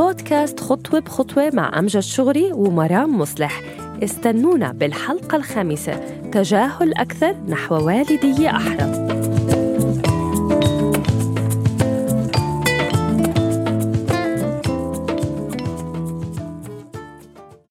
بودكاست خطوة بخطوة مع أمجد شغري ومرام مصلح. استنونا بالحلقة الخامسة. تجاهل أكثر نحو والدية أحرى.